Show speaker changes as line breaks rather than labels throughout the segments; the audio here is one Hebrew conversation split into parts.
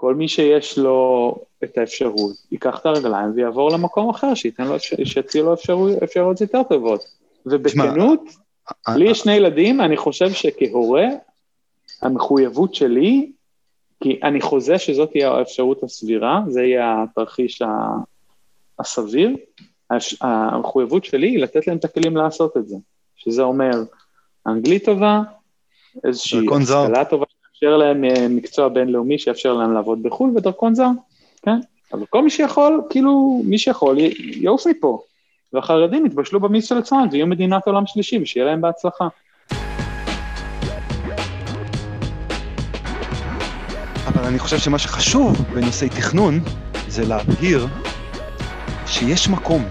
כל מי שיש לו את האפשרות, ייקח את הרגליים ויעבור למקום אחר, שייתן לו, שיציע לו אפשרויות אפשרות יותר טובות. ובכנות, לי יש שני ילדים, אני חושב שכהורה, המחויבות שלי, כי אני חוזה שזאת תהיה האפשרות הסבירה, זה יהיה התרחיש הסביר, המחויבות שלי היא לתת להם את הכלים לעשות את זה, שזה אומר אנגלית טובה, איזושהי השכלה טובה שיאפשר להם אה, מקצוע בינלאומי, שיאפשר להם לעבוד בחו"ל ודרכון זר, כן? אבל כל מי שיכול, כאילו, מי שיכול, יעוף מפה. והחרדים יתבשלו במיס של עצמם ויהיו מדינת עולם שלישי, ושיהיה להם בהצלחה.
אבל אני חושב שמה שחשוב בנושאי תכנון, זה להבהיר שיש מקום.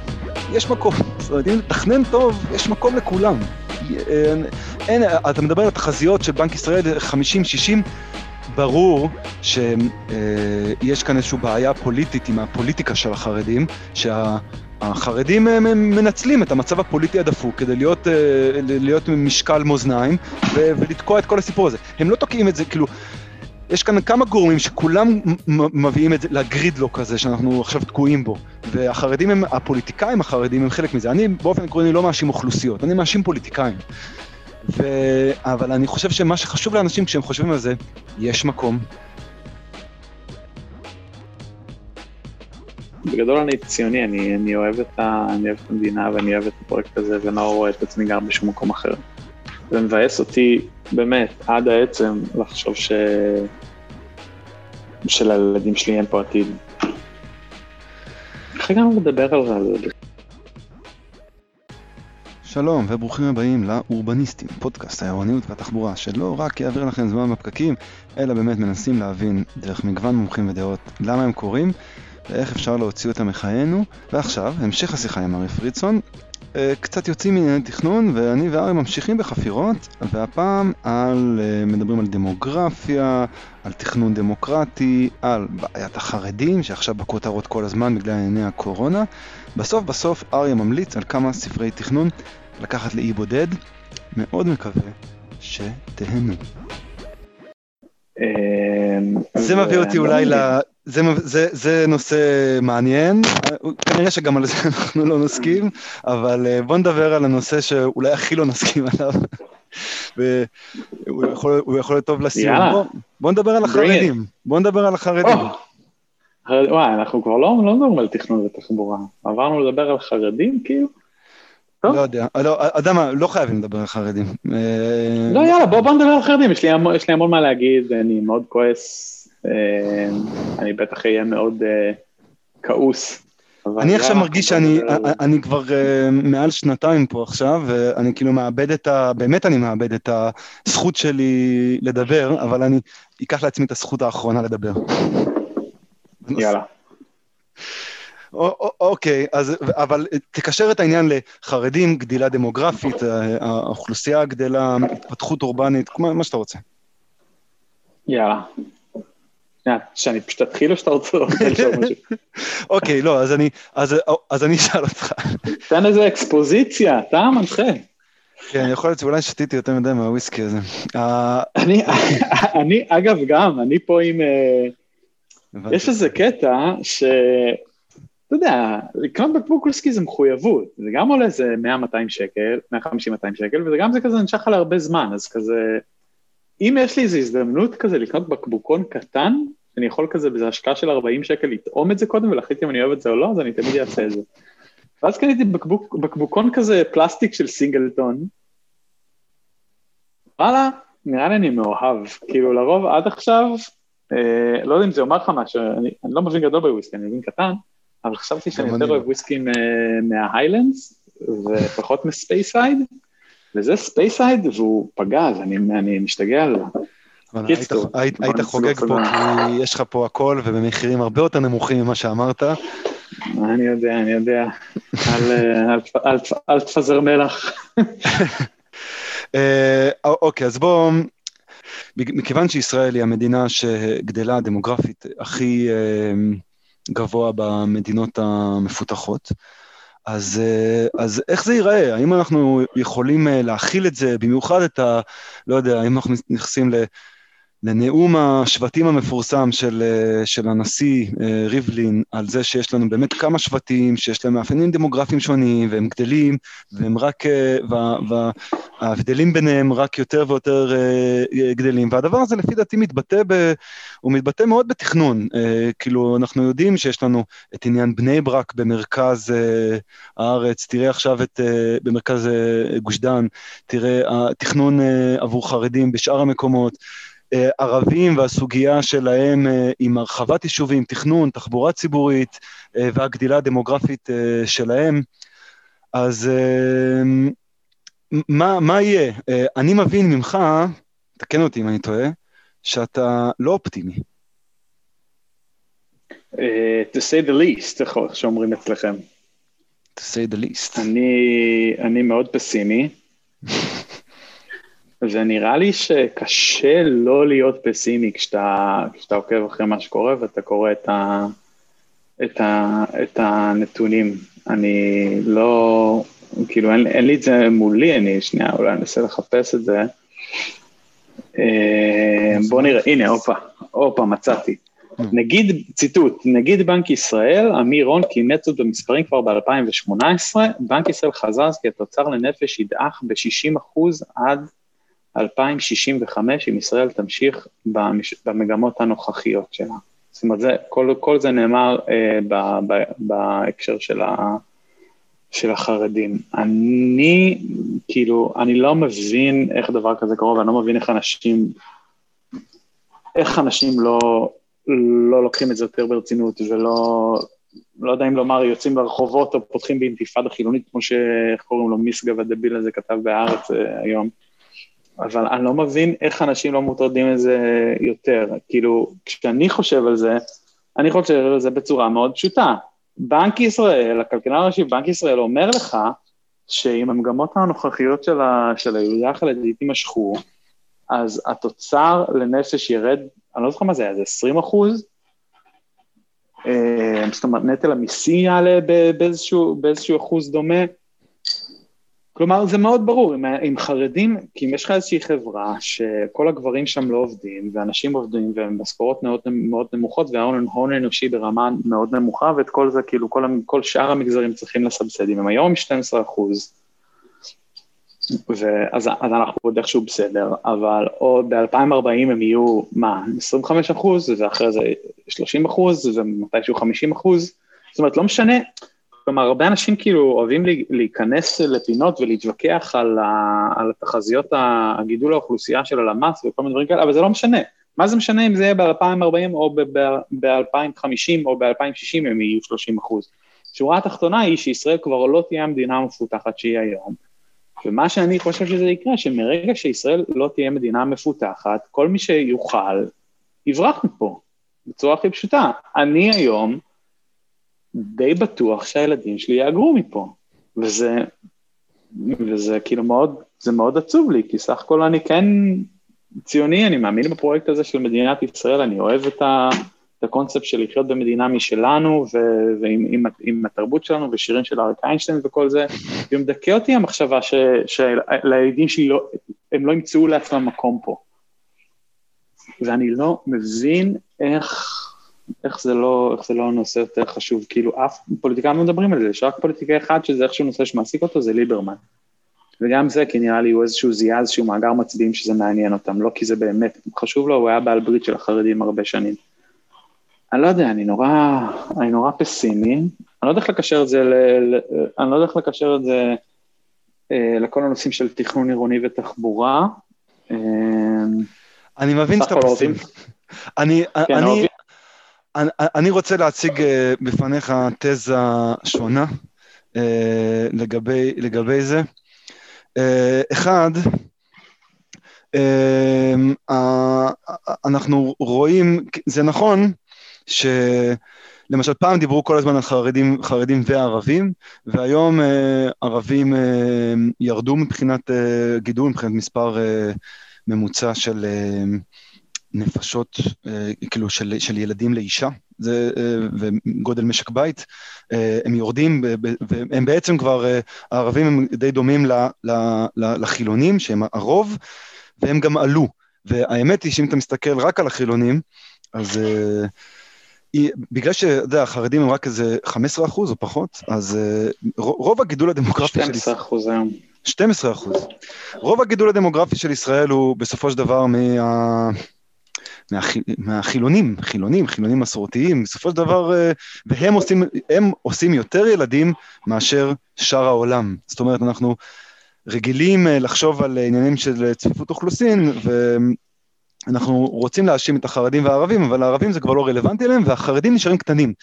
יש מקום. זאת אומרת, אם לתכנן טוב, יש מקום לכולם. אין, אתה מדבר על תחזיות של בנק ישראל 50-60, ברור שיש כאן איזושהי בעיה פוליטית עם הפוליטיקה של החרדים, שהחרדים מנצלים את המצב הפוליטי הדפוק כדי להיות, להיות משקל מאזניים ולתקוע את כל הסיפור הזה. הם לא תוקעים את זה, כאילו, יש כאן כמה גורמים שכולם מביאים את זה לגרידלוק הזה שאנחנו עכשיו תקועים בו. והחרדים הם, הפוליטיקאים החרדים הם חלק מזה. אני באופן עקרוני לא מאשים אוכלוסיות, אני מאשים פוליטיקאים. ו... אבל אני חושב שמה שחשוב לאנשים כשהם חושבים על זה, יש מקום.
בגדול אני ציוני, אני, אני, אוהב את ה, אני אוהב את המדינה ואני אוהב את הפרויקט הזה ואני לא רואה את עצמי גר בשום מקום אחר. זה מבאס אותי באמת עד העצם לחשוב ש... שלילדים שלי אין פה עתיד. איך הגענו לדבר על זה?
שלום וברוכים הבאים לאורבניסטים, פודקאסט העירוניות והתחבורה שלא רק יעביר לכם זמן בפקקים, אלא באמת מנסים להבין דרך מגוון מומחים ודעות למה הם קורים ואיך אפשר להוציא אותם מחיינו. ועכשיו, המשך השיחה עם ארי פרידסון, אה, קצת יוצאים מענייני תכנון ואני וארי ממשיכים בחפירות והפעם על, אה, מדברים על דמוגרפיה, על תכנון דמוקרטי, על בעיית החרדים שעכשיו בכותרות כל הזמן בגלל ענייני הקורונה. בסוף בסוף אריה ממליץ על כמה ספרי תכנון לקחת לאי בודד. מאוד מקווה שתהנו. אמ, זה מביא אותי אולי ל... זה, זה, זה נושא מעניין, כנראה שגם על זה אנחנו לא נסכים, אבל אה, בוא נדבר על הנושא שאולי הכי לא נסכים עליו, והוא יכול, יכול להיות טוב לסיום. בוא, בוא נדבר על החרדים, בוא נדבר על החרדים.
וואי, אנחנו כבר לא, לא מדברים על תכנון ותחבורה, עברנו לדבר על חרדים כאילו?
טוב. לא יודע, לא, יודע מה, לא חייבים לדבר על חרדים.
אה, לא, יאללה, בוא, בוא נדבר על חרדים, יש לי, המון מה להגיד, ואני מאוד כועס, אה, אני בטח אהיה מאוד אה, כעוס.
אני עכשיו מרגיש שאני אני כבר מעל שנתיים פה עכשיו, ואני כאילו מאבד את ה... באמת אני מאבד את הזכות שלי לדבר, אבל אני אקח לעצמי את הזכות האחרונה לדבר.
יאללה.
אוקיי, אז, אבל תקשר את העניין לחרדים, גדילה דמוגרפית, אה, האוכלוסייה גדלה, התפתחות אורבנית, מה שאתה רוצה.
יאללה. שאני פשוט אתחיל או שאתה רוצה לשאול משהו?
אוקיי, לא, אז אני, אז, אז אני אשאל אותך.
תן איזה אקספוזיציה, אתה המנחה.
כן, יכול להיות שאולי שתיתי יותר מדי מהוויסקי הזה.
אני, אני, אגב, גם, אני פה עם... אה, יש איזה קטע ש... אתה יודע, לקנות בקבוק וויסקי זה מחויבות, זה גם עולה איזה 100-200 שקל, 150-200 שקל, וזה גם זה כזה נשך על הרבה זמן, אז כזה, אם יש לי איזו הזדמנות כזה לקנות בקבוקון קטן, אני יכול כזה באיזו השקעה של 40 שקל לטעום את זה קודם ולהחליט אם אני אוהב את זה או לא, אז אני תמיד אעשה את זה. ואז קניתי בקבוק, בקבוקון כזה פלסטיק של סינגלטון, וואלה, נראה לי אני מאוהב, כאילו לרוב עד עכשיו, אה, לא יודע אם זה אומר לך משהו, אני, אני לא מבין גדול בוויסקי, אני מבין קטן, אבל חשבתי שאני יותר אוהב לא. וויסקי מההיילנדס, ופחות מספייסייד, וזה ספייסייד והוא פגז, אני, אני משתגע על
היית, היית חוגג פה, כי יש לך פה הכל ובמחירים הרבה יותר נמוכים ממה שאמרת.
אני יודע, אני יודע, אל תפזר מלח.
אה, אוקיי, אז בואו, מכיוון שישראל היא המדינה שגדלה דמוגרפית הכי אה, גבוה במדינות המפותחות. אז, אה, אז איך זה ייראה? האם אנחנו יכולים אה, להכיל את זה, במיוחד את ה... לא יודע, האם אנחנו נכנסים לנאום השבטים המפורסם של, אה, של הנשיא אה, ריבלין, על זה שיש לנו באמת כמה שבטים שיש להם מאפיינים דמוגרפיים שונים, והם גדלים, והם רק, אה, וההבדלים ביניהם רק יותר ויותר גדלים, והדבר הזה לפי דעתי מתבטא, ב, הוא מתבטא מאוד בתכנון, כאילו אנחנו יודעים שיש לנו את עניין בני ברק במרכז הארץ, תראה עכשיו את, במרכז גוש דן, תראה התכנון עבור חרדים בשאר המקומות, ערבים והסוגיה שלהם אה, עם הרחבת יישובים, תכנון, תחבורה ציבורית אה, והגדילה הדמוגרפית שלהם. אז מה, מה יהיה? אני מבין ממך, תקן אותי אם אני טועה, שאתה לא אופטימי.
Uh, to say the least, איך שאומרים אצלכם.
To say the least.
אני, אני מאוד פסימי. ונראה לי שקשה לא להיות פסימי כשאתה, כשאתה עוקב אחרי מה שקורה ואתה קורא את, ה, את, ה, את הנתונים. אני לא, כאילו אין, אין לי את זה מולי, אני שנייה אולי אנסה לחפש את זה. אה, בוא נראה, הנה, הופה, הופה, מצאתי. נגיד, ציטוט, נגיד בנק ישראל, אמיר רון כינץ זאת במספרים כבר ב-2018, בנק ישראל חזז כי התוצר לנפש ידעך ב-60% עד 2065, אם ישראל תמשיך במש... במגמות הנוכחיות שלה. זאת אומרת, זה, כל, כל זה נאמר אה, ב, ב, בהקשר של, ה, של החרדים. אני, כאילו, אני לא מבין איך דבר כזה קורה, ואני לא מבין איך אנשים, איך אנשים לא, לא לוקחים את זה יותר ברצינות, ולא, לא יודע אם לומר, יוצאים לרחובות או פותחים באינתיפאדה חילונית, כמו שאיך קוראים לו, מיסגב הדביל הזה כתב בהארץ אה, היום. אבל אני לא מבין איך אנשים לא מוטרדים מזה יותר. כאילו, כשאני חושב על זה, אני חושב על זה בצורה מאוד פשוטה. בנק ישראל, הכלכלן הראשי בבנק ישראל אומר לך, שאם המגמות הנוכחיות של, ה, של היהודה החלדית יימשכו, אז התוצר לנפש ירד, אני לא זוכר מה זה היה, זה 20 אחוז? אה, זאת אומרת, נטל המיסי יעלה באיזשהו, באיזשהו אחוז דומה, כלומר, זה מאוד ברור, עם, עם חרדים, כי אם יש לך איזושהי חברה שכל הגברים שם לא עובדים, ואנשים עובדים, והם משכורות מאוד, מאוד נמוכות, וההון אנושי ברמה מאוד נמוכה, ואת כל זה, כאילו, כל, כל שאר המגזרים צריכים לסבסד. אם הם היום 12 אחוז, ואז אז אנחנו עוד איכשהו בסדר, אבל עוד ב-2040 הם יהיו, מה, 25 אחוז, ואחרי זה 30 אחוז, ומתישהו 50 אחוז, זאת אומרת, לא משנה, כלומר, הרבה אנשים כאילו אוהבים להיכנס לפינות ולהתווכח על, ה, על התחזיות הגידול האוכלוסייה של הלמ"ס וכל מיני דברים כאלה, אבל זה לא משנה. מה זה משנה אם זה יהיה ב-2040 או ב-2050 או ב-2060 הם יהיו 30 אחוז. שורה התחתונה היא שישראל כבר לא תהיה המדינה המפותחת שהיא היום, ומה שאני חושב שזה יקרה, שמרגע שישראל לא תהיה מדינה מפותחת, כל מי שיוכל יברח מפה, בצורה הכי פשוטה. אני היום, די בטוח שהילדים שלי יהגרו מפה, וזה, וזה כאילו מאוד, זה מאוד עצוב לי, כי סך הכל אני כן ציוני, אני מאמין בפרויקט הזה של מדינת ישראל, אני אוהב את, ה, את הקונספט של לחיות במדינה משלנו, ו, ועם עם, עם התרבות שלנו, ושירים של אריק איינשטיין וכל זה, ומדכא אותי המחשבה שלילדים שלי לא, הם לא ימצאו לעצמם מקום פה. ואני לא מבין איך... איך זה לא, איך זה לא נושא יותר חשוב, כאילו אף פוליטיקאים לא מדברים על זה, יש רק פוליטיקאי אחד שזה איכשהו נושא שמעסיק אותו, זה ליברמן. וגם זה, כי נראה לי הוא איזשהו זיהה איזשהו מאגר מצביעים שזה מעניין אותם, לא כי זה באמת חשוב לו, הוא היה בעל ברית של החרדים הרבה שנים. אני לא יודע, אני נורא, אני נורא פסימי, אני לא יודע איך לקשר את זה, ל, ל, אני לא יודע איך לקשר את זה אה, לכל הנושאים של תכנון עירוני ותחבורה. אה,
אני מבין שאתה פסימי. אני, כן, אני, אני, רוצה להציג אה, בפניך תזה שונה אה, לגבי, לגבי זה. אה, אחד, אנחנו רואים, זה נכון שלמשל פעם דיברו כל הזמן על חרדים, חרדים וערבים, והיום ערבים ירדו מבחינת גידול, מבחינת מספר ממוצע של נפשות, אה, כאילו, של, של ילדים לאישה, זה, אה, וגודל משק בית, אה, הם יורדים, והם בעצם כבר, הערבים הם די דומים לחילונים, שהם הרוב, והם גם עלו. והאמת היא שאם אתה מסתכל רק על החילונים, אז היא, בגלל שאתה יודע, החרדים הם רק איזה 15 אחוז או פחות, אז רוב הגידול הדמוגרפי
של... 12 אחוז היום.
12 אחוז. רוב הגידול הדמוגרפי של ישראל הוא בסופו של דבר מה... מהח... מהחילונים, חילונים, חילונים מסורתיים, בסופו של דבר, אה, והם עושים, עושים יותר ילדים מאשר שאר העולם. זאת אומרת, אנחנו רגילים אה, לחשוב על עניינים של צפיפות אוכלוסין, ואנחנו רוצים להאשים את החרדים והערבים, אבל הערבים זה כבר לא רלוונטי להם, והחרדים נשארים קטנים.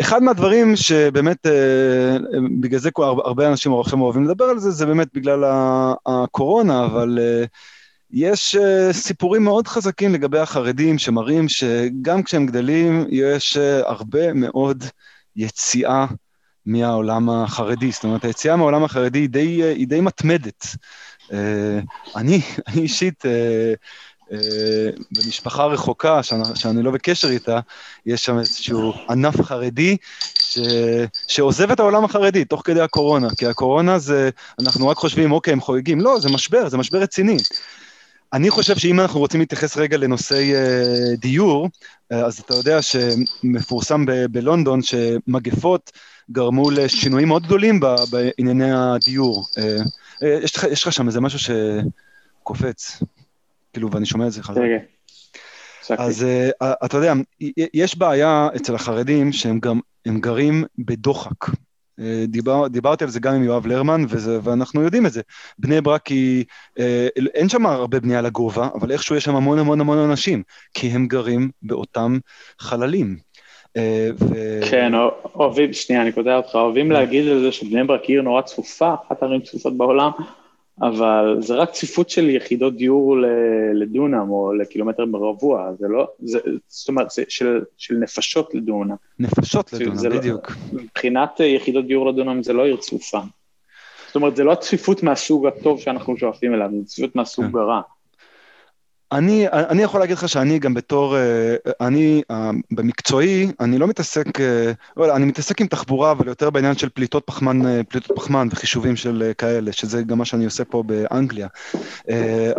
אחד מהדברים שבאמת, אה, בגלל זה הרבה אנשים עכשיו אוהבים לדבר על זה, זה באמת בגלל הקורונה, אבל יש uh, סיפורים מאוד חזקים לגבי החרדים שמראים שגם כשהם גדלים יש uh, הרבה מאוד יציאה מהעולם החרדי, זאת אומרת היציאה מהעולם החרדי היא די, uh, היא די מתמדת. Uh, אני, אני אישית, uh, uh, במשפחה רחוקה, שאני, שאני לא בקשר איתה, יש שם איזשהו ענף חרדי ש, שעוזב את העולם החרדי תוך כדי הקורונה, כי הקורונה זה, אנחנו רק חושבים, אוקיי, הם חוגגים, לא, זה משבר, זה משבר רציני. אני חושב שאם אנחנו רוצים להתייחס רגע לנושאי uh, דיור, uh, אז אתה יודע שמפורסם ב- בלונדון שמגפות גרמו לשינויים מאוד גדולים בענייני הדיור. Uh, uh, יש, לך, יש לך שם איזה משהו שקופץ, כאילו, ואני שומע את זה חזק. אז uh, אתה יודע, יש בעיה אצל החרדים שהם גם, הם גרים בדוחק. דיבר, דיברתי על זה גם עם יואב לרמן, וזה, ואנחנו יודעים את זה. בני ברק היא, אה, אין שם הרבה בנייה לגובה, אבל איכשהו יש שם המון המון המון אנשים, כי הם גרים באותם חללים.
אה, ו... כן, אוהבים, שנייה, אני קוטע אותך, אוהבים להגיד על זה שבני ברק עיר נורא צפופה, אחת הערים צפופות בעולם, אבל זה רק צפיפות של יחידות דיור לדונם או לקילומטר ברבוע, זה לא, זה, זאת אומרת, זה של, של נפשות לדונם.
נפשות לדונם, לא- בדיוק.
לא, מבחינת יחידות דיור לדונם זה לא עיר צפופה. זאת אומרת, זה לא הצפיפות מהסוג הטוב שאנחנו שואפים אליו, זה צפיפות מהסוג כן.
אני, אני יכול להגיד לך שאני גם בתור, אה, אני אה, במקצועי, אני לא מתעסק, אה, לא, אני מתעסק עם תחבורה, אבל יותר בעניין של פליטות פחמן, פליטות פחמן וחישובים של כאלה, שזה גם מה שאני עושה פה באנגליה.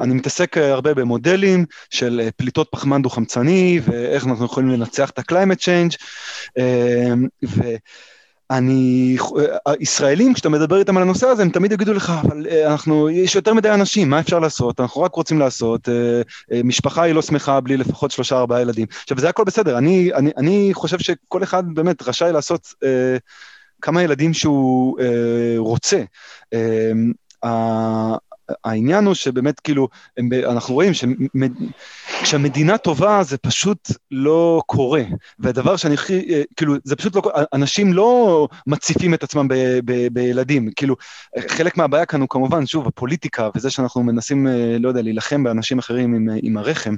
אני מתעסק הרבה במודלים של פליטות פחמן דו-חמצני, ואיך אנחנו יכולים לנצח את ה-climate change, ו... אני, הישראלים, כשאתה מדבר איתם על הנושא הזה, הם תמיד יגידו לך, אבל אה, אנחנו, יש יותר מדי אנשים, מה אפשר לעשות? אנחנו רק רוצים לעשות, אה, אה, משפחה היא לא שמחה בלי לפחות שלושה ארבעה ילדים. עכשיו, זה הכל בסדר, אני, אני, אני חושב שכל אחד באמת רשאי לעשות כמה ילדים שהוא רוצה. העניין הוא שבאמת כאילו, הם, אנחנו רואים שכשהמדינה טובה זה פשוט לא קורה. והדבר שאני הכי, אה, כאילו, זה פשוט לא קורה, אנשים לא מציפים את עצמם ב, ב, בילדים. כאילו, חלק מהבעיה כאן הוא כמובן, שוב, הפוליטיקה וזה שאנחנו מנסים, אה, לא יודע, להילחם באנשים אחרים עם, עם הרחם.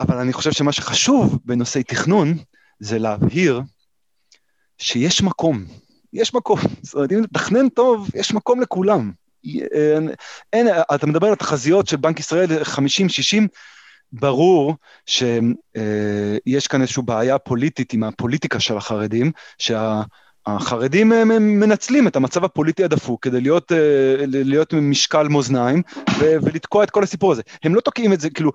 אבל אני חושב שמה שחשוב בנושאי תכנון זה להבהיר שיש מקום. יש מקום. זאת אומרת, אם תתכנן טוב, יש מקום לכולם. אין, אין, אתה מדבר על התחזיות של בנק ישראל 50-60, ברור שיש אה, כאן איזושהי בעיה פוליטית עם הפוליטיקה של החרדים, שהחרדים מנצלים את המצב הפוליטי הדפוק כדי להיות, אה, להיות משקל מאזניים ולתקוע את כל הסיפור הזה. הם לא תוקעים את זה, כאילו,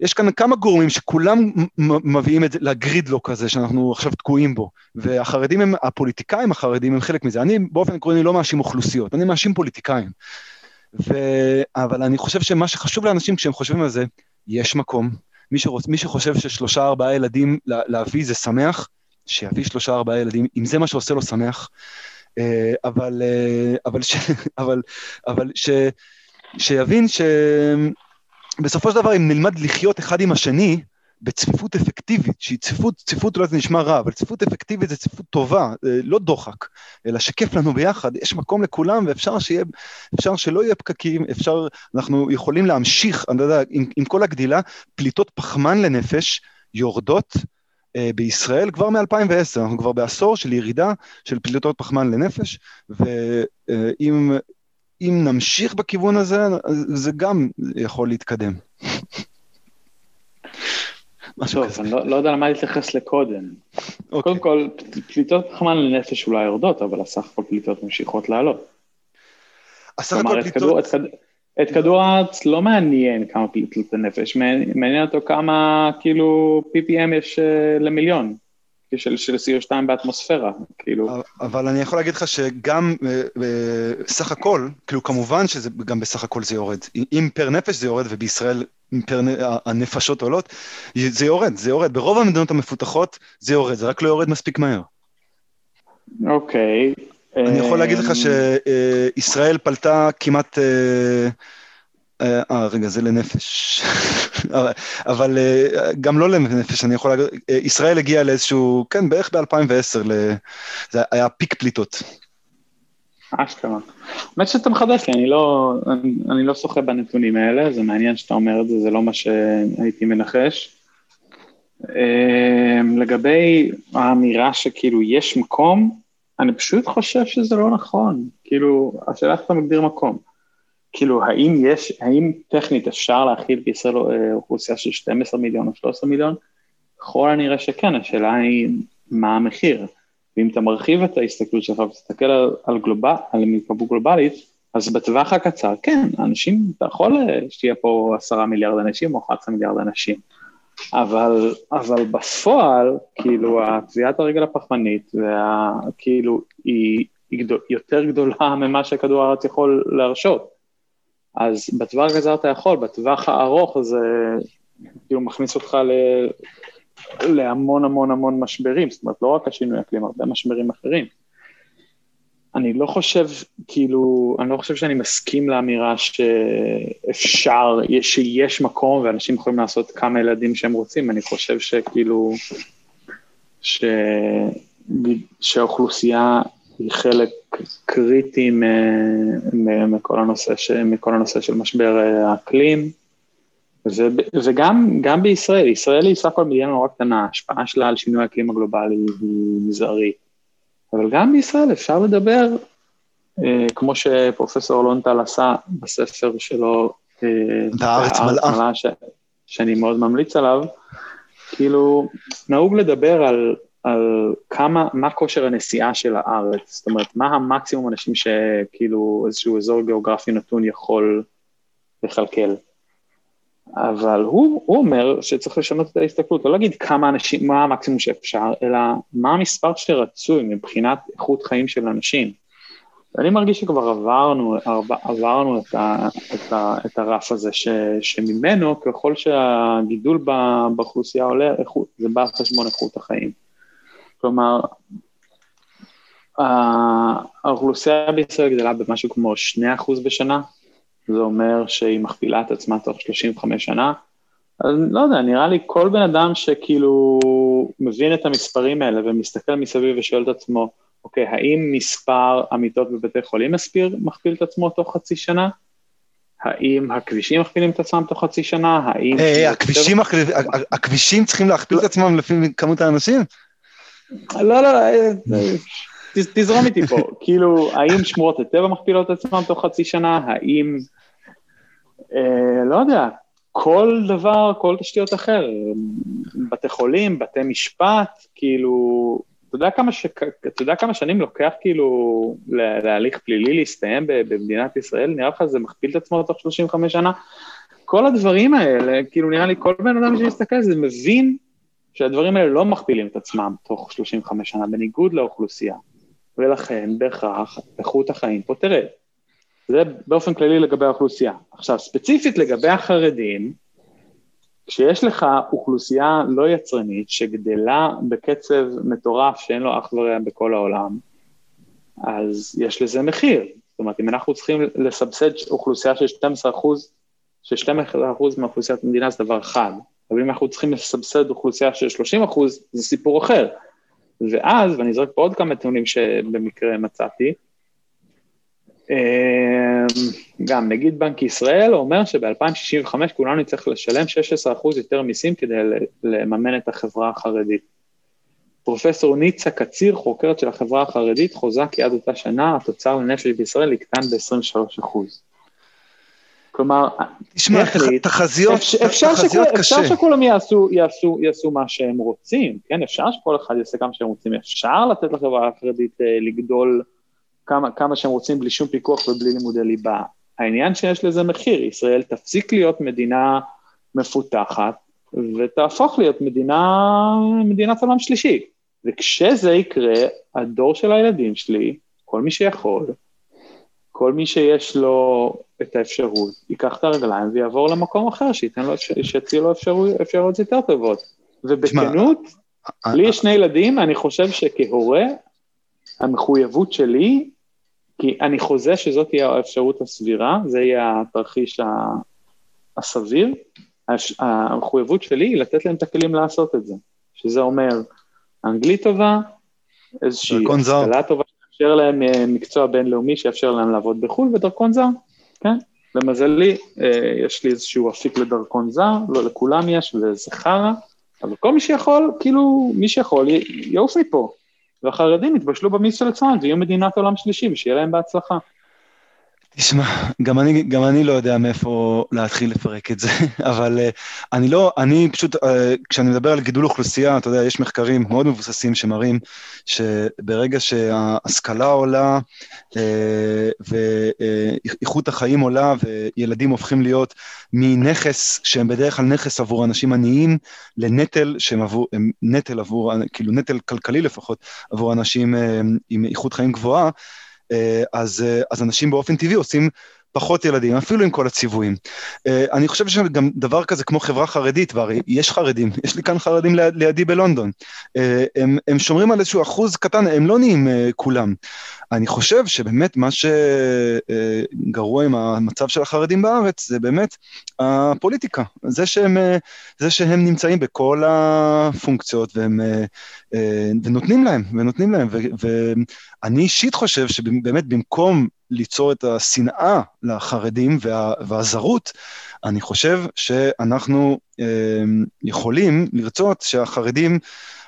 יש כאן כמה גורמים שכולם מביאים את זה לגרידלוק הזה שאנחנו עכשיו תקועים בו, והחרדים הם, הפוליטיקאים החרדים הם חלק מזה. אני באופן עקרוני לא מאשים אוכלוסיות, אני מאשים פוליטיקאים. ו... אבל אני חושב שמה שחשוב לאנשים כשהם חושבים על זה, יש מקום. מי, שרוצ... מי שחושב ששלושה ארבעה ילדים להביא זה שמח, שיביא שלושה ארבעה ילדים, אם זה מה שעושה לו שמח. אה, אבל, אה, אבל, ש... אבל, אבל ש... שיבין ש... בסופו של דבר, אם נלמד לחיות אחד עם השני, בצפיפות אפקטיבית, שהיא צפיפות, צפיפות אולי זה נשמע רע, אבל צפיפות אפקטיבית זה צפיפות טובה, אה, לא דוחק, אלא שכיף לנו ביחד, יש מקום לכולם ואפשר שיהיה, אפשר שלא יהיה פקקים, אפשר, אנחנו יכולים להמשיך, אני לא יודע, עם, עם כל הגדילה, פליטות פחמן לנפש יורדות אה, בישראל כבר מ-2010, אנחנו כבר בעשור של ירידה של פליטות פחמן לנפש, ואם אה, אם נמשיך בכיוון הזה, זה גם יכול להתקדם.
טוב, אני לא, לא יודע למה להתייחס לקודם. Okay. אוקיי. קודם כל, פליטות פחמן לנפש אולי יורדות, אבל הסך הכל פליטות ממשיכות לעלות.
הסך הכל פליטות... את, כדור, את,
את כדור הארץ לא מעניין כמה פליטות לנפש, מעניין אותו כמה כאילו PPM יש uh, למיליון. של, של CO2 באטמוספירה, כאילו.
אבל אני יכול להגיד לך שגם בסך אה, הכל, כאילו כמובן שזה גם בסך הכל זה יורד. אם פר נפש זה יורד ובישראל פר הנפשות עולות, זה יורד, זה יורד. ברוב המדינות המפותחות זה יורד, זה רק לא יורד מספיק מהר.
אוקיי.
אני יכול להגיד לך שישראל פלטה כמעט... אה, אה, רגע, זה לנפש. אבל אה, גם לא לנפש, אני יכול להגיד, אה, ישראל הגיעה לאיזשהו, כן, בערך ב-2010, זה היה פיק פליטות.
אשכרה. האמת שאתה מחדש לי, אני לא, אני, אני לא שוחה בנתונים האלה, זה מעניין שאתה אומר את זה, זה לא מה שהייתי מנחש. לגבי האמירה שכאילו יש מקום, אני פשוט חושב שזה לא נכון. כאילו, השאלה איך אתה מגדיר מקום. כאילו, האם יש, האם טכנית אפשר להכיל בישראל אה, אוכלוסייה של 12 מיליון או 13 מיליון? ככל הנראה שכן, השאלה היא מה המחיר. ואם אתה מרחיב את ההסתכלות שלך ותסתכל על, על, גלובל, על מורכבות גלובלית, אז בטווח הקצר, כן, אנשים, אתה יכול אה, שתהיה פה עשרה מיליארד אנשים או 11 מיליארד אנשים, אבל, אבל בפועל, כאילו, טביעת הרגל הפחמנית, וה, כאילו, היא, היא גדול, יותר גדולה ממה שכדור הארץ יכול להרשות. אז בטווח הקצר אתה יכול, בטווח הארוך זה כאילו מכניס אותך ל... להמון המון המון משברים, זאת אומרת, לא רק השינוי אקלים, הרבה משברים אחרים. אני לא חושב, כאילו, אני לא חושב שאני מסכים לאמירה שאפשר, שיש מקום ואנשים יכולים לעשות כמה ילדים שהם רוצים, אני חושב שכאילו, ש... שהאוכלוסייה היא חלק קריטי מכל הנושא, ש, מכל הנושא של משבר אה, האקלים, וגם גם בישראל, ישראל היא סך הכל מדינה נורא קטנה, ההשפעה שלה על שינוי האקלים הגלובלי היא מזערית, אבל גם בישראל אפשר לדבר, אה, כמו שפרופסור לונטל עשה בספר שלו,
אה, הארץ מלאה,
ש, שאני מאוד ממליץ עליו, כאילו, נהוג לדבר על על כמה, מה כושר הנסיעה של הארץ, זאת אומרת, מה המקסימום אנשים שכאילו איזשהו אזור גיאוגרפי נתון יכול לכלכל. אבל הוא, הוא אומר שצריך לשנות את ההסתכלות, לא להגיד כמה אנשים, מה המקסימום שאפשר, אלא מה המספר שרצוי מבחינת איכות חיים של אנשים. ואני מרגיש שכבר עברנו, עברנו את, ה, את, ה, את הרף הזה, ש, שממנו, ככל שהגידול באוכלוסייה עולה, זה בא על חשבון איכות החיים. כלומר, האוכלוסייה בישראל גדלה במשהו כמו 2% בשנה, זה אומר שהיא מכפילה את עצמה תוך 35 שנה. אז לא יודע, נראה לי כל בן אדם שכאילו מבין את המספרים האלה ומסתכל מסביב ושואל את עצמו, אוקיי, האם מספר המיטות בבתי חולים מספיר, מכפיל את עצמו תוך חצי שנה? האם הכבישים מכפילים את עצמם תוך חצי שנה? האם...
Hey, הכבישים, הכבישים צריכים להכפיל את עצמם לפי כמות האנשים?
לא, לא, אה, תזרום איתי פה, כאילו, האם שמורות הטבע מכפילות את עצמם תוך חצי שנה? האם, אה, לא יודע, כל דבר, כל תשתיות אחר, בתי חולים, בתי משפט, כאילו, אתה יודע כמה, ש... אתה יודע כמה שנים לוקח כאילו להליך פלילי להסתיים במדינת ישראל? נראה לך זה מכפיל את עצמו תוך 35 שנה? כל הדברים האלה, כאילו נראה לי כל בן אדם שמסתכל על זה מבין שהדברים האלה לא מכפילים את עצמם תוך 35 שנה, בניגוד לאוכלוסייה, ולכן בהכרח איכות החיים פה תרד. זה באופן כללי לגבי האוכלוסייה. עכשיו, ספציפית לגבי החרדים, כשיש לך אוכלוסייה לא יצרנית שגדלה בקצב מטורף שאין לו אח ורע בכל העולם, אז יש לזה מחיר. זאת אומרת, אם אנחנו צריכים לסבסד אוכלוסייה של 12 אחוז, ש-12 אחוז מאוכלוסיית המדינה זה דבר אחד, אבל אם אנחנו צריכים לסבסד אוכלוסייה של 30 אחוז, זה סיפור אחר. ואז, ואני אזרק פה עוד כמה טיעונים שבמקרה מצאתי, אמ, גם נגיד בנק ישראל אומר שב-2065 כולנו נצטרך לשלם 16 אחוז יותר מיסים כדי לממן את החברה החרדית. פרופסור ניצה קציר, חוקרת של החברה החרדית, חוזה כי עד אותה שנה התוצר לנפש בישראל יקטן ב-23 אחוז. כלומר,
תשמע, תחזיות,
אפשר, תחזיות שכול, קשה. אפשר שכולם יעשו, יעשו, יעשו מה שהם רוצים, כן? אפשר שכל אחד יעשה כמה שהם רוצים, אפשר לתת לחברה החרדית אה, לגדול כמה, כמה שהם רוצים בלי שום פיקוח ובלי לימודי ליבה, העניין שיש לזה מחיר, ישראל תפסיק להיות מדינה מפותחת ותהפוך להיות מדינה, מדינת עולם שלישי. וכשזה יקרה, הדור של הילדים שלי, כל מי שיכול, כל מי שיש לו את האפשרות, ייקח את הרגליים ויעבור למקום אחר, שייתן לו, שיציע לו אפשרויות יותר טובות. ובכנות, לי יש שני ילדים, אני חושב שכהורה, המחויבות שלי, כי אני חוזה שזאת תהיה האפשרות הסבירה, זה יהיה התרחיש הסביר, המחויבות שלי היא לתת להם את הכלים לעשות את זה, שזה אומר אנגלית טובה, איזושהי השכלה טובה שיאפשר להם אה, מקצוע בינלאומי שיאפשר להם לעבוד בחו"ל ודרכון זר, כן? למזלי, אה, יש לי איזשהו אפיק לדרכון זר, לא לכולם יש וזה חרא, אבל כל מי שיכול, כאילו, מי שיכול יעוף מפה. והחרדים יתבשלו במיס של עצמם ויהיו מדינת עולם שלישי ושיהיה להם בהצלחה.
תשמע, גם אני, גם אני לא יודע מאיפה להתחיל לפרק את זה, אבל uh, אני לא, אני פשוט, uh, כשאני מדבר על גידול אוכלוסייה, אתה יודע, יש מחקרים מאוד מבוססים שמראים שברגע שההשכלה עולה uh, ואיכות החיים עולה וילדים הופכים להיות מנכס, שהם בדרך כלל נכס עבור אנשים עניים, לנטל שהם עבור, הם נטל עבור, כאילו נטל כלכלי לפחות, עבור אנשים עם איכות חיים גבוהה, אה, אז, אה, אז אנשים באופן טבעי עושים פחות ילדים, אפילו עם כל הציוויים. אה, אני חושב שגם דבר כזה כמו חברה חרדית, והרי יש חרדים, יש לי כאן חרדים ליד, לידי בלונדון, הם, הם שומרים על איזשהו אחוז קטן, הם לא נהיים כולם. אני חושב שבאמת מה שגרוע עם המצב של החרדים בארץ זה באמת הפוליטיקה, זה שהם, זה שהם נמצאים בכל הפונקציות והם, ונותנים להם, ונותנים להם, ואני אישית חושב שבאמת במקום ליצור את השנאה לחרדים וה, והזרות, אני חושב שאנחנו יכולים לרצות שהחרדים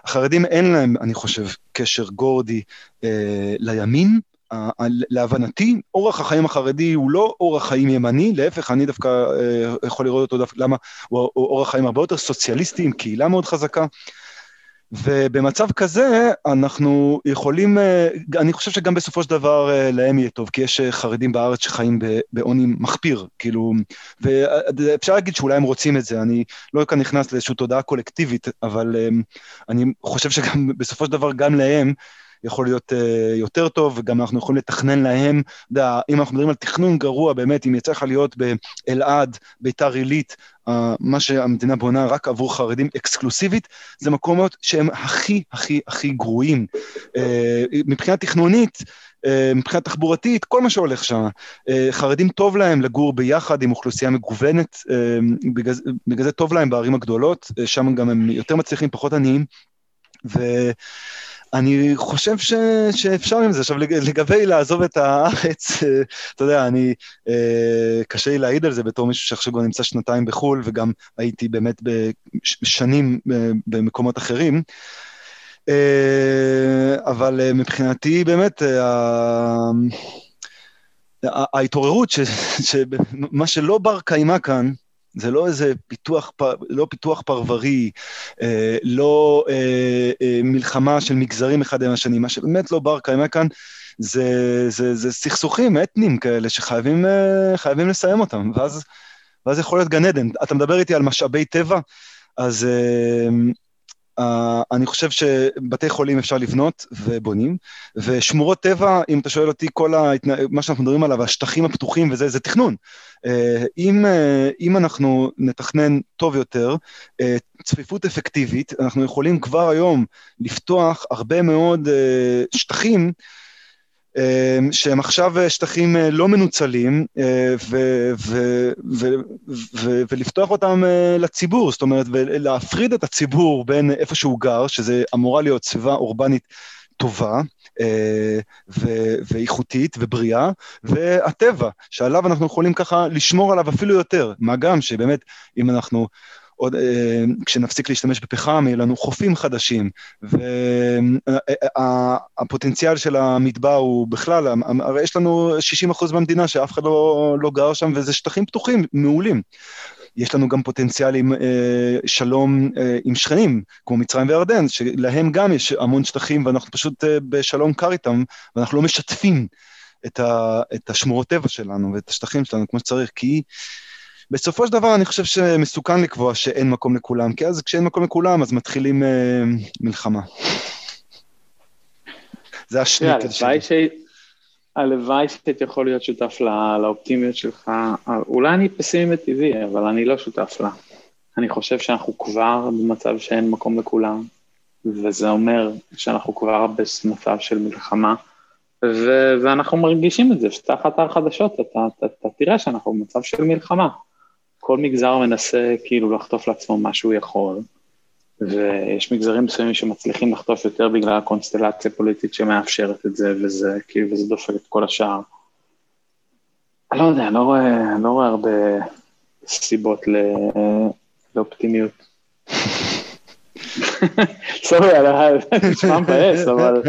החרדים אין להם, אני חושב, קשר גורדי אה, לימין. אה, להבנתי, אורח החיים החרדי הוא לא אורח חיים ימני, להפך, אני דווקא אה, יכול לראות אותו דווקא, למה הוא אורח חיים הרבה יותר סוציאליסטי, עם קהילה מאוד חזקה. ובמצב כזה אנחנו יכולים, אה, אני חושב שגם בסופו של דבר אה, להם יהיה טוב, כי יש אה, חרדים בארץ שחיים בעוני מחפיר, כאילו, ואפשר להגיד שאולי הם רוצים את זה, אני לא כאן נכנס לאיזושהי תודעה קולקטיבית, אבל אני חושב שגם בסופו של דבר גם להם יכול להיות uh, יותר טוב, וגם אנחנו יכולים לתכנן להם, אתה יודע, אם אנחנו מדברים על תכנון גרוע, באמת, אם יצא לך להיות באלעד, ביתר עילית, מה שהמדינה בונה רק עבור חרדים אקסקלוסיבית, זה מקומות שהם הכי הכי הכי גרועים. Uh, מבחינה תכנונית, uh, מבחינה תחבורתית, כל מה שהולך שם. Uh, חרדים טוב להם לגור ביחד עם אוכלוסייה מגוונת, בגלל, בגלל זה טוב להם בערים הגדולות, שם גם הם יותר מצליחים, פחות עניים. ו... אני חושב ש, שאפשר עם זה. עכשיו, לגבי לעזוב את הארץ, אה, אתה יודע, אני, אה, קשה לי להעיד על זה בתור מישהו שעכשיו כבר נמצא שנתיים בחו"ל, וגם הייתי באמת בשנים אה, במקומות אחרים. אבל מבחינתי, באמת, ההתעוררות, שמה שלא בר קיימא כאן, זה לא איזה פיתוח, לא פיתוח פרברי, אה, לא אה, אה, מלחמה של מגזרים אחד עם השני, מה שבאמת לא בר קיימא כאן, זה, זה, זה סכסוכים אתניים כאלה שחייבים לסיים אותם, ואז, ואז יכול להיות גן עדן. אתה מדבר איתי על משאבי טבע, אז Uh, אני חושב שבתי חולים אפשר לבנות ובונים, ושמורות טבע, אם אתה שואל אותי, כל ההתנה... מה שאנחנו מדברים עליו, השטחים הפתוחים וזה, זה תכנון. Uh, אם, uh, אם אנחנו נתכנן טוב יותר, uh, צפיפות אפקטיבית, אנחנו יכולים כבר היום לפתוח הרבה מאוד uh, שטחים שהם עכשיו אה, שטחים אה, לא מנוצלים, אה, ו- ו- ו- ולפתוח אותם לציבור, זאת אומרת, ולהפריד את הציבור בין איפה שהוא גר, שזה אמורה להיות סביבה אורבנית טובה, ו- ואיכותית ובריאה, והטבע, שעליו אנחנו יכולים ככה לשמור עליו אפילו יותר, מה גם שבאמת, אם אנחנו עוד, אה, כשנפסיק להשתמש בפחם, יהיו לנו חופים חדשים, והפוטנציאל של המטבע הוא בכלל, הרי יש לנו 60 אחוז מהמדינה שאף אחד לא, לא גר שם, וזה שטחים פתוחים, מעולים. יש לנו גם פוטנציאל עם אה, שלום אה, עם שכנים, כמו מצרים וירדן, שלהם גם יש המון שטחים, ואנחנו פשוט אה, בשלום קר איתם, ואנחנו לא משתפים את, ה, את השמורות טבע שלנו ואת השטחים שלנו כמו שצריך, כי בסופו של דבר אני חושב שמסוכן לקבוע שאין מקום לכולם, כי אז כשאין מקום לכולם אז מתחילים אה, מלחמה. זה השניקל
שלי. הלוואי שהייתי יכול להיות שותף לא, לאופטימיות שלך. אולי אני פסימי מטבעי, אבל אני לא שותף לה. אני חושב שאנחנו כבר במצב שאין מקום לכולם, וזה אומר שאנחנו כבר במצב של מלחמה, ו- ואנחנו מרגישים את זה, שתחת החדשות אתה, אתה, אתה תראה שאנחנו במצב של מלחמה. כל מגזר מנסה כאילו לחטוף לעצמו מה שהוא יכול, ויש מגזרים מסוימים שמצליחים לחטוף יותר בגלל הקונסטלציה הפוליטית שמאפשרת את זה, וזה כאילו, וזה דופק את כל השאר. אני לא יודע, אני לא רואה, לא רואה הרבה סיבות ל, לאופטימיות. סורי, נשמע מבאס, אבל...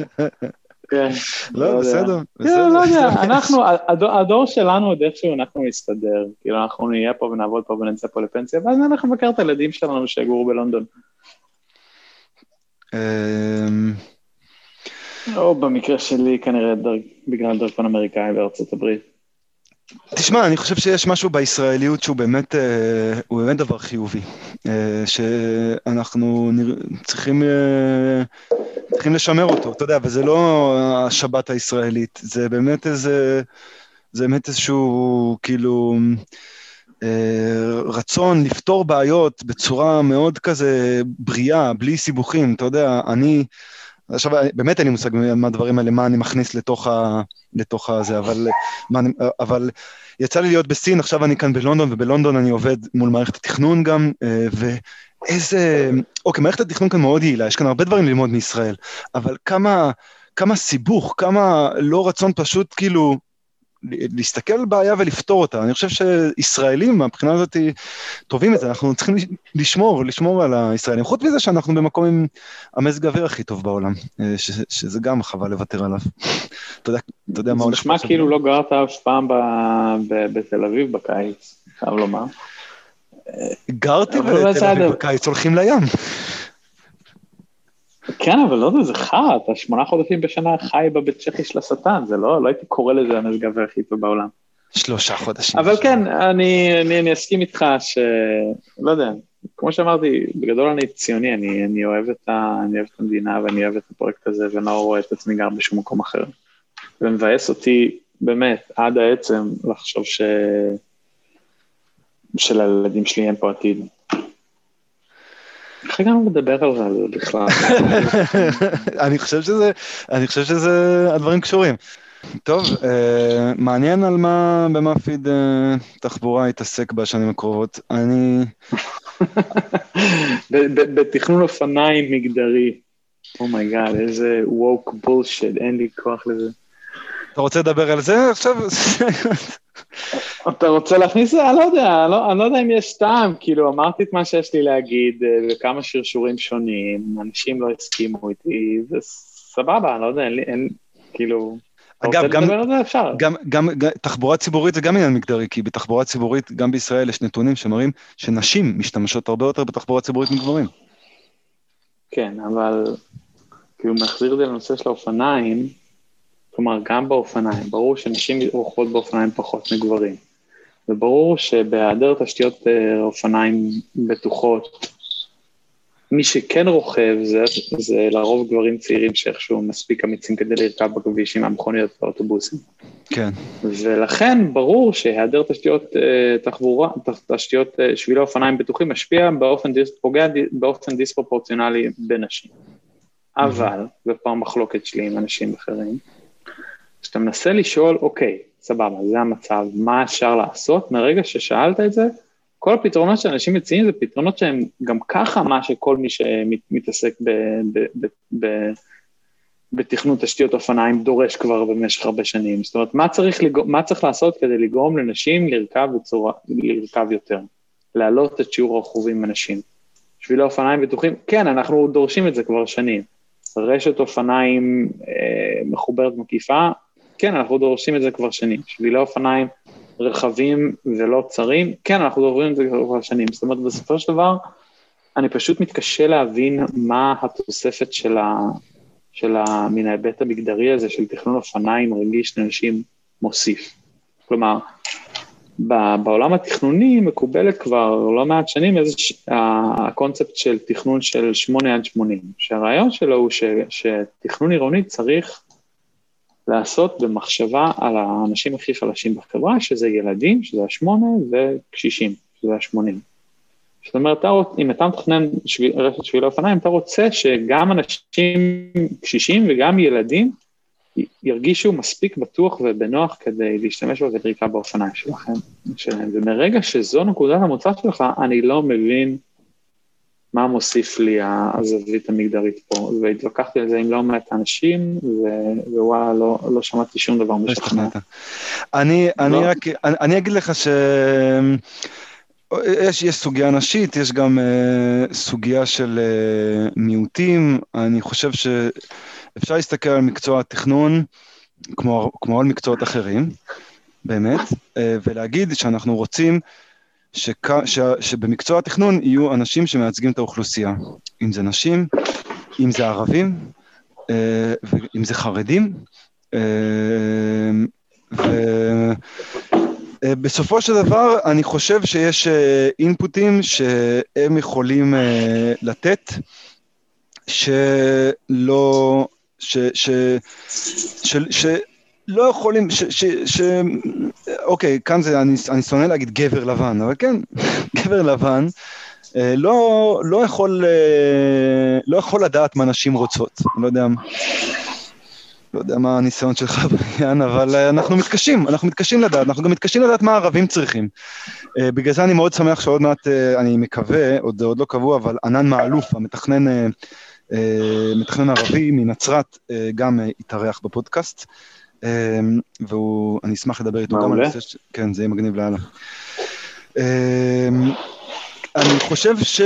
כן. לא, לא בסדר,
בסדר. לא יודע, אנחנו, הדור שלנו עוד איכשהו אנחנו נסתדר. כאילו, אנחנו נהיה פה ונעבוד פה ונצא פה לפנסיה, ואז אנחנו נבקר את הילדים שלנו שיגורו בלונדון. אמ, או במקרה שלי כנראה בגלל דרכון אמריקאי בארצות הברית.
תשמע, אני חושב שיש משהו בישראליות שהוא באמת, אה, הוא באמת דבר חיובי, אה, שאנחנו צריכים, אה, צריכים לשמר אותו, אתה יודע, וזה לא השבת הישראלית, זה באמת איזה, זה באמת איזשהו, כאילו, רצון לפתור בעיות בצורה מאוד כזה בריאה, בלי סיבוכים, אתה יודע, אני... עכשיו, באמת אין לי מושג מה הדברים האלה, מה אני מכניס לתוך, ה, לתוך הזה, אבל, מה, אבל יצא לי להיות בסין, עכשיו אני כאן בלונדון, ובלונדון אני עובד מול מערכת התכנון גם, אה, ואיזה... אוקיי, מערכת התכנון כאן מאוד יעילה, יש כאן הרבה דברים ללמוד מישראל, אבל כמה, כמה סיבוך, כמה לא רצון פשוט כאילו להסתכל על בעיה ולפתור אותה. אני חושב שישראלים מהבחינה הזאת טובים את זה, אנחנו צריכים לשמור, לשמור על הישראלים. חוץ מזה שאנחנו במקום עם המזג האוויר הכי טוב בעולם, אה, ש, שזה גם חבל לוותר עליו. אתה יודע, אתה יודע מה הולך...
זה נשמע כאילו לא גרת אף פעם בתל אביב בקיץ, חייב לומר.
גרתי בתל אביב בקיץ, הולכים לים.
כן, אבל לא יודע, זה חרא, אתה שמונה חודשים בשנה חי בבית צ'כי של השטן, זה לא, לא הייתי קורא לזה המזג האוויר הכי טוב בעולם.
שלושה חודשים.
אבל כן, אני, אני, אני אסכים איתך ש... לא יודע, כמו שאמרתי, בגדול אני ציוני, אני, אני, אוהב את ה, אני אוהב את המדינה ואני אוהב את הפרויקט הזה ואני לא רואה את עצמי גר בשום מקום אחר. ומבאס אותי באמת עד העצם לחשוב ש... שלילדים שלי אין פה עתיד. איך הגענו לדבר על זה בכלל?
אני חושב שזה, אני חושב שזה, הדברים קשורים. טוב, אה, מעניין על מה, במה פיד אה, תחבורה יתעסק בשנים הקרובות. אני...
בתכנון אופניים מגדרי. oh my god, oh איזה woke bullshit, אין לי כוח לזה.
אתה רוצה לדבר על זה עכשיו?
אתה רוצה להכניס את זה? אני לא יודע, אני לא, אני לא יודע אם יש טעם, כאילו, אמרתי את מה שיש לי להגיד אה, בכמה שרשורים שונים, אנשים לא הסכימו איתי, זה סבבה, אני לא יודע, אין אין, כאילו...
אגב, גם, גם, גם, גם תחבורה ציבורית זה גם עניין מגדרי, כי בתחבורה ציבורית, גם בישראל יש נתונים שמראים שנשים משתמשות הרבה יותר בתחבורה ציבורית מגברים.
כן, אבל כאילו מחזיר את זה לנושא של האופניים, כלומר, גם באופניים, ברור שנשים רוכבות באופניים פחות מגברים. וברור שבהיעדר תשתיות אה, אופניים בטוחות, מי שכן רוכב זה, זה לרוב גברים צעירים שאיכשהו מספיק אמיצים כדי לרכב בכביש עם המכוניות והאוטובוסים.
כן.
ולכן ברור שהיעדר תשתיות uh, תחבורה, תשתיות uh, שבילי אופניים בטוחים משפיע באופן, דיס, פוגע באופן דיספרופורציונלי בנשים. אבל, ופה המחלוקת שלי עם אנשים אחרים, כשאתה מנסה לשאול, אוקיי, סבבה, זה המצב, מה אפשר לעשות? מרגע ששאלת את זה, כל הפתרונות שאנשים מציעים זה פתרונות שהם גם ככה מה שכל מי שמתעסק בתכנון תשתיות אופניים דורש כבר במשך הרבה שנים. זאת אומרת, מה צריך. מה צריך לעשות כדי לגרום לנשים לרכב, בצורה, לרכב יותר? להעלות את שיעור הרכובים בנשים. שבילי אופניים בטוחים, כן, אנחנו דורשים את זה כבר שנים. רשת אופניים אה, מחוברת מקיפה, כן, אנחנו דורשים את זה כבר שנים. שבילי אופניים רחבים ולא צרים, כן, אנחנו דורשים את זה כבר שנים. זאת אומרת, בסופו של דבר, אני פשוט מתקשה להבין מה התוספת של ה... של ה... מן ההיבט המגדרי הזה של תכנון אופניים רגיש לנשים מוסיף. כלומר, בעולם התכנוני מקובלת כבר לא מעט שנים איזה הקונספט של תכנון של 8 עד 80, שהרעיון שלו הוא ש, שתכנון עירוני צריך לעשות במחשבה על האנשים הכי חלשים בחברה, שזה ילדים, שזה השמונה, וקשישים, שזה השמונים. זאת אומרת, אם אתה מתכנן שביל, רשת שבילי אופניים, אתה רוצה שגם אנשים קשישים וגם ילדים ירגישו מספיק בטוח ובנוח כדי להשתמש בבדריקה באופניים שלכם, שלהם. ומרגע שזו נקודת המוצא שלך, אני לא מבין מה מוסיף לי הזווית המגדרית פה, והתווכחתי על זה עם לא מעט אנשים, ווואלה, לא, לא שמעתי שום דבר
לא משכנע. אני, לא. אני רק, אני, אני אגיד לך ש... יש, יש סוגיה נשית, יש גם uh, סוגיה של uh, מיעוטים, אני חושב שאפשר להסתכל על מקצוע התכנון כמו, כמו על מקצועות אחרים, באמת, uh, ולהגיד שאנחנו רוצים שכ, ש, שבמקצוע התכנון יהיו אנשים שמייצגים את האוכלוסייה, אם זה נשים, אם זה ערבים, uh, ואם זה חרדים, uh, ו... אה, בסופו של דבר, אני חושב שיש אינפוטים שהם יכולים אה, לתת, שלא, ש, ש, ש, ש, לא יכולים, ש, ש, ש... אוקיי, כאן זה, אני, אני שונא להגיד גבר לבן, אבל כן, גבר לבן, אה, לא, לא, יכול, לא יכול לדעת מה נשים רוצות, לא יודע, לא יודע מה הניסיון שלך בעניין, אבל אה, אנחנו מתקשים, אנחנו מתקשים לדעת, אנחנו גם מתקשים לדעת מה הערבים צריכים. אה, בגלל זה אני מאוד שמח שעוד מעט, אה, אני מקווה, עוד, עוד לא קבוע, אבל ענן מעלוף, המתכנן מתכנן ערבי מנצרת, גם התארח בפודקאסט, ואני אשמח לדבר איתו גם על נושא, ש... כן, זה יהיה מגניב לאללה. אני חושב ש...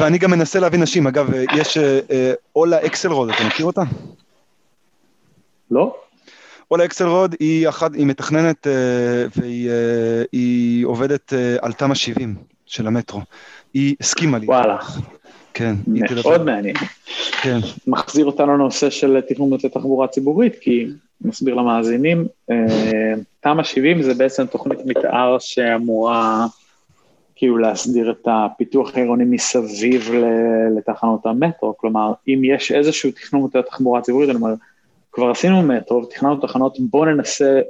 ואני גם מנסה להביא נשים, אגב, יש אולה אקסלרוד, אתה מכיר אותה?
לא?
אולה אקסלרוד היא אחת, היא מתכננת אה, והיא אה, עובדת אה, על תמ"א 70 של המטרו. היא הסכימה לי.
וואלה.
כן.
מאוד מעניין. כן. מחזיר אותנו לנושא של תכנון מוטה תחבורה ציבורית, כי נסביר למאזינים, תמ"א 70 זה בעצם תוכנית מתאר שאמורה כאילו להסדיר את הפיתוח העירוני מסביב לתחנות המטרו, כלומר, אם יש איזשהו תכנון מוצאי תחבורה ציבורית, אני אומר, כבר עשינו מטרו ותכננו תחנות, בואו ננסה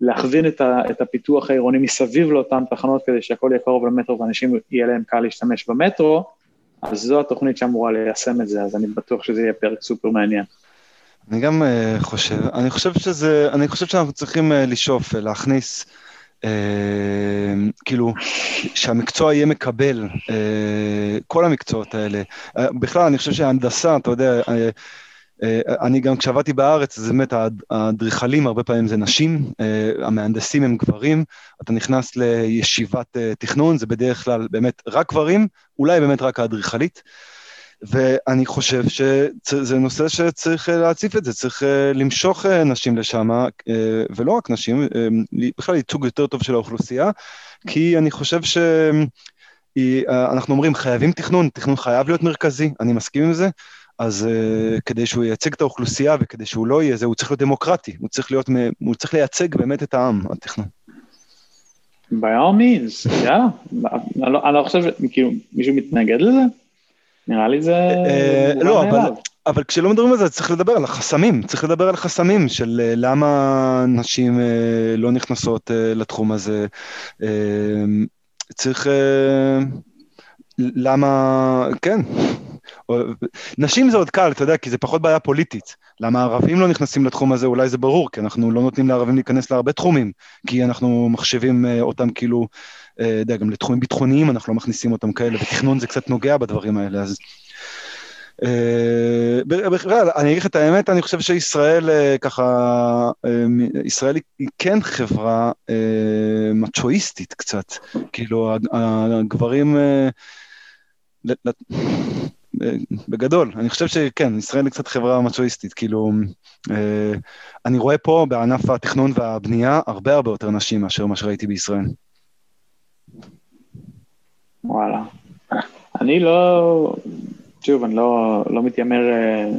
להכווין את, ה, את הפיתוח העירוני מסביב לאותן תחנות כדי שהכל יהיה קרוב למטרו ואנשים יהיה להם קל להשתמש במטרו, אז זו התוכנית שאמורה ליישם את זה, אז אני בטוח שזה יהיה פרק סופר מעניין.
אני גם uh, חושב, אני חושב שזה, אני חושב שאנחנו צריכים uh, לשאוף, uh, להכניס, uh, כאילו, שהמקצוע יהיה מקבל, uh, כל המקצועות האלה. Uh, בכלל, אני חושב שההנדסה, אתה יודע, uh, אני גם כשעבדתי בארץ, זה באמת, האדריכלים הרבה פעמים זה נשים, אה, המהנדסים הם גברים, אתה נכנס לישיבת אה, תכנון, זה בדרך כלל באמת רק גברים, אולי באמת רק האדריכלית, ואני חושב שזה נושא שצריך להציף את זה, צריך למשוך נשים לשם, ולא רק נשים, בכלל ייצוג יותר טוב של האוכלוסייה, כי אני חושב ש... אנחנו אומרים, חייבים תכנון, תכנון חייב להיות מרכזי, אני מסכים עם זה, אז uh, כדי שהוא ייצג את האוכלוסייה וכדי שהוא לא יהיה זה, הוא צריך להיות דמוקרטי, הוא צריך, להיות, הוא צריך לייצג באמת את העם, התכנון.
by all means, יאללה. אני לא, לא חושב שכאילו מישהו מתנגד לזה? נראה לי זה... אה,
לא, אבל... אבל כשלא מדברים על זה, צריך לדבר על החסמים, צריך לדבר על החסמים של למה נשים לא נכנסות לתחום הזה. צריך... למה... כן, נשים זה עוד קל, אתה יודע, כי זה פחות בעיה פוליטית. למה ערבים לא נכנסים לתחום הזה, אולי זה ברור, כי אנחנו לא נותנים לערבים להיכנס להרבה תחומים, כי אנחנו מחשבים אה, אותם כאילו, אה, יודע, גם לתחומים ביטחוניים אנחנו לא מכניסים אותם כאלה, ותכנון זה קצת נוגע בדברים האלה, אז... אה, בכלל, אני אגיד לך את האמת, אני חושב שישראל ככה, ישראל היא כן חברה מצ'ואיסטית קצת, כאילו הגברים... בגדול, אני חושב שכן, ישראל היא קצת חברה מצ'ואיסטית, כאילו, אה, אני רואה פה בענף התכנון והבנייה הרבה הרבה יותר נשים מאשר מה שראיתי בישראל.
וואלה. אני לא, שוב, אני לא, לא מתיימר אה,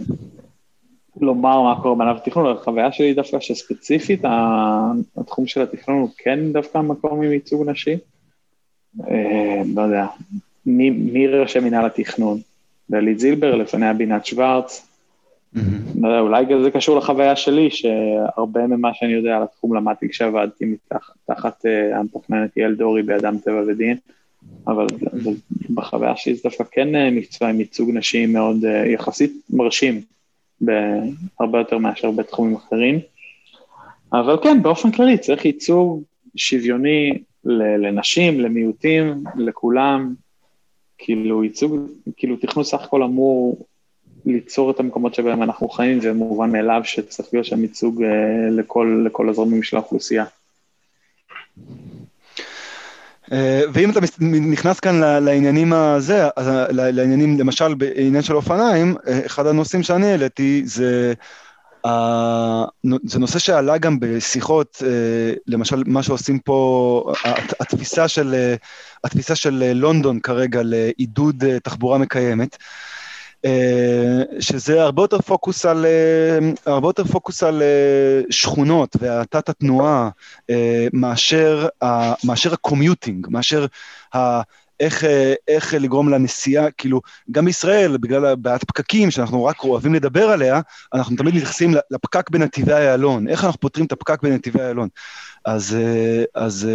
לומר מה קורה בענף התכנון, אבל החוויה שלי דווקא שספציפית, התחום של התכנון הוא כן דווקא מקום עם ייצוג נשי. אה, לא יודע, מי ראשי מנהל התכנון? דלית זילבר, לפניה בינת שוורץ. יודע, אולי זה קשור לחוויה שלי, שהרבה ממה שאני יודע על התחום למדתי כשעבדתי תחת אה, המתכננת יעל דורי באדם טבע ודין, אבל בחוויה שלי זה דווקא כן אה, מקצוע עם ייצוג נשי מאוד יחסית מרשים. הרבה יותר מאשר בתחומים אחרים. אבל כן, באופן כללי צריך ייצוג שוויוני לנשים, למיעוטים, לכולם. כאילו ייצוג, כאילו תכנון סך הכל אמור ליצור את המקומות שבהם אנחנו חיים, זה מובן מאליו שצריך להיות שם ייצוג אה, לכל, לכל הזרמים של האוכלוסייה.
אה, ואם אתה נכנס כאן לעניינים הזה, לעניינים, למשל בעניין של אופניים, אה, אחד הנושאים שאני העליתי זה, זה נושא שעלה גם בשיחות, אה, למשל מה שעושים פה, התפיסה של, התפיסה של לונדון כרגע לעידוד תחבורה מקיימת. אה, שזה הרבה יותר פוקוס על, אה, הרבה יותר פוקוס על אה, שכונות והאטת התנועה מאשר, מאשר הקומיוטינג, מאשר ה... איך, איך לגרום לנסיעה, כאילו, גם בישראל, בגלל בעיית פקקים, שאנחנו רק אוהבים לדבר עליה, אנחנו תמיד מתייחסים לפקק בנתיבי איילון, איך אנחנו פותרים את הפקק בנתיבי איילון. אז, אז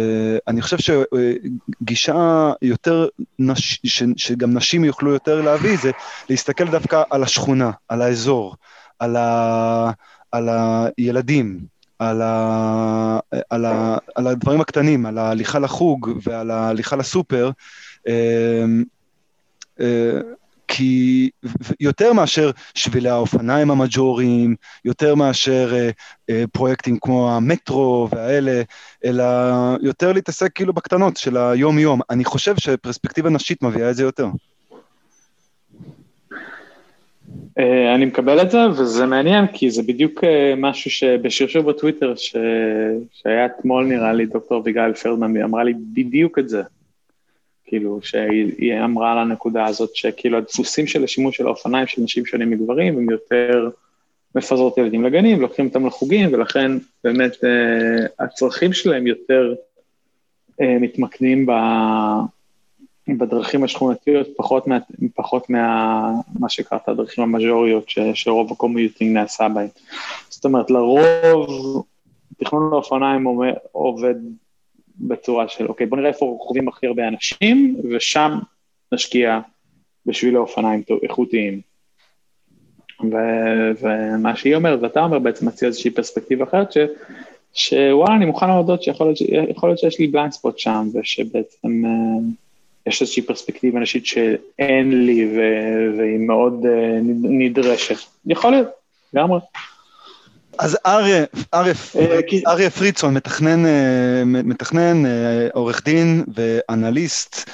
אני חושב שגישה יותר, נש, ש, שגם נשים יוכלו יותר להביא, זה להסתכל דווקא על השכונה, על האזור, על, ה, על הילדים, על, ה, על, ה, על הדברים הקטנים, על ההליכה לחוג ועל ההליכה לסופר, אה, כי יותר מאשר שבילי האופניים המג'וריים, יותר מאשר אה, אה, פרויקטים כמו המטרו והאלה, אלא יותר להתעסק כאילו בקטנות של היום-יום. אני חושב שפרספקטיבה נשית מביאה את זה יותר.
אני מקבל את זה, וזה מעניין, כי זה בדיוק משהו שבשרשור בטוויטר, ש... שהיה אתמול נראה לי, דוקטור אביגיל פרדמן, אמרה לי בדיוק את זה. כאילו, שהיא אמרה על הנקודה הזאת, שכאילו הדפוסים של השימוש של האופניים של נשים שונים מגברים, הם יותר מפזרות ילדים לגנים, לוקחים אותם לחוגים, ולכן באמת אה, הצרכים שלהם יותר אה, מתמקדים ב, בדרכים השכונתיות, פחות, מה, פחות מה, מה שקראת הדרכים המז'וריות, ש, שרוב הקומיוטינג נעשה בהם. זאת אומרת, לרוב תכנון האופניים עובד בצורה של, אוקיי, בוא נראה איפה חווים הכי הרבה אנשים, ושם נשקיע בשביל האופניים איכותיים. ו- ומה שהיא אומרת, ואתה אומר, בעצם מציע איזושהי פרספקטיבה אחרת, ש- שוואלה, אני מוכן להודות שיכול להיות, שיש לי בליינד ספוט שם, ושבעצם uh, יש איזושהי פרספקטיבה נשית שאין לי, ו- והיא מאוד uh, נדרשת. יכול להיות, לגמרי.
אז אריה, אה, אריה פריצון, מתכנן, אה, מתכנן, אה, עורך דין ואנליסט,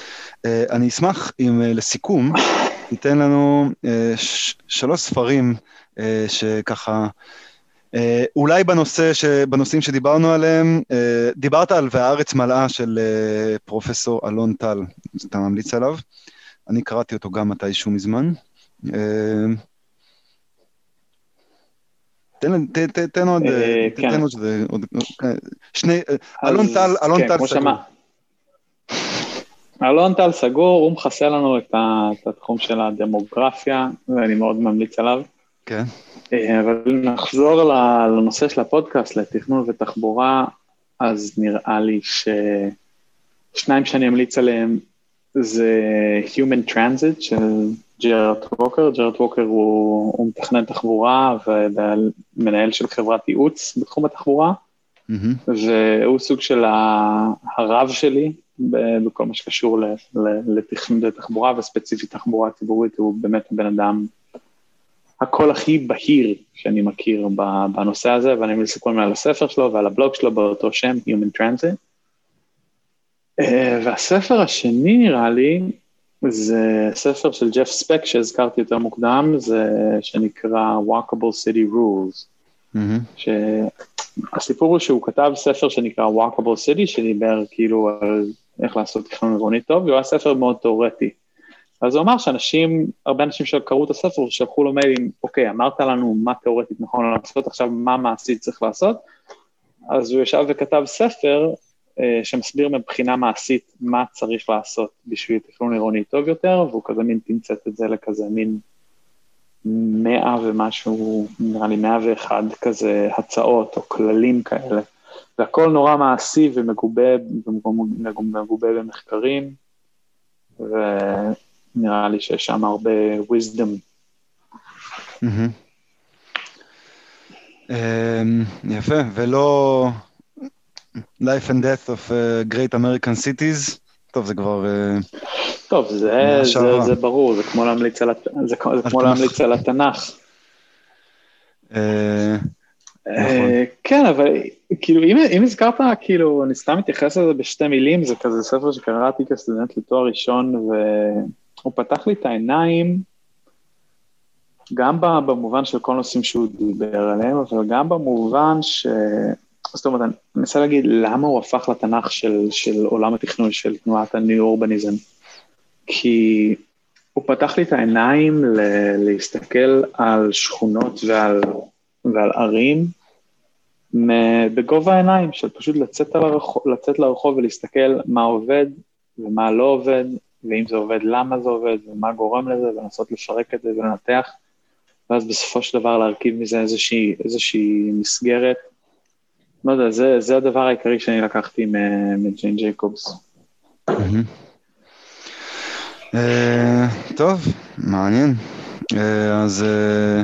אני אשמח אם לסיכום תיתן לנו שלוש ספרים שככה, אולי בנושא, בנושאים שדיברנו עליהם, דיברת על והארץ מלאה של פרופסור אלון טל, אתה ממליץ עליו? אני קראתי אותו גם מתישהו מזמן. תן, תן, תן, תן עוד, אה, כן. תן עוד שזה, עוד, שני, אה, אלון טל, אלון כן, טל סגור.
אלון טל סגור, הוא מכסה לנו את, ה, את התחום של הדמוגרפיה, ואני מאוד ממליץ עליו.
כן.
אה, אבל נחזור לנושא של הפודקאסט, לתכנון ותחבורה, אז נראה לי ששניים שאני אמליץ עליהם זה Human Transit של ג'רד ווקר, ג'רד ווקר הוא, הוא מתכנן תחבורה ומנהל של חברת ייעוץ בתחום התחבורה, mm-hmm. והוא סוג של הרב שלי בכל מה שקשור לתכנון לתחבורה, וספציפית תחבורה ציבורית, הוא באמת בן אדם הקול הכי בהיר שאני מכיר בנושא הזה, ואני ממליץ לקרוא על הספר שלו ועל הבלוג שלו באותו שם, Human Transit. אה, והספר השני נראה לי, זה ספר של ג'ף ספק שהזכרתי יותר מוקדם, זה שנקרא Walkable City Rules. Mm-hmm. שהסיפור הוא שהוא כתב ספר שנקרא Walkable City, שדיבר כאילו על איך לעשות תכנון עירוני טוב, והוא היה ספר מאוד תיאורטי. אז הוא אמר שאנשים, הרבה אנשים שקראו את הספר שלחו לו מיילים, אוקיי, אמרת לנו מה תאורטית נכון לעשות, עכשיו מה מעשית צריך לעשות, אז הוא ישב וכתב ספר שמסביר מבחינה מעשית מה צריך לעשות בשביל תכנון עירוני טוב יותר, והוא כזה מין תמצת את זה לכזה מין מאה ומשהו, נראה לי מאה ואחד כזה הצעות או כללים כאלה, והכל נורא מעשי ומגובה, ומגובה במחקרים, ונראה לי שיש שם הרבה wisdom.
אמ, יפה, ולא life and death of uh, great American cities, טוב, זה כבר... Uh,
טוב, זה, זה, זה ברור, זה כמו להמליץ על, זה, זה כמו להמליץ על התנ"ך. אה, נכון. כן, אבל כאילו, אם, אם הזכרת, כאילו, אני סתם מתייחס לזה בשתי מילים, זה כזה ספר שקראתי כסטודנט לתואר ראשון, והוא פתח לי את העיניים, גם במובן של כל נושאים שהוא דיבר עליהם, אבל גם במובן ש... זאת אומרת, אני מנסה להגיד למה הוא הפך לתנ"ך של, של עולם התכנון, של תנועת הניו אורבניזם. כי הוא פתח לי את העיניים ל- להסתכל על שכונות ועל, ועל ערים בגובה העיניים, של פשוט לצאת, הרחוב, לצאת לרחוב ולהסתכל מה עובד ומה לא עובד, ואם זה עובד, למה זה עובד, ומה גורם לזה, ולנסות לפרק את זה ולנתח, ואז בסופו של דבר להרכיב מזה איזושהי, איזושהי מסגרת. לא יודע, זה, זה הדבר העיקרי שאני לקחתי מג'יין ג'ייקובס.
אה, טוב, מעניין. אה, אז... אה,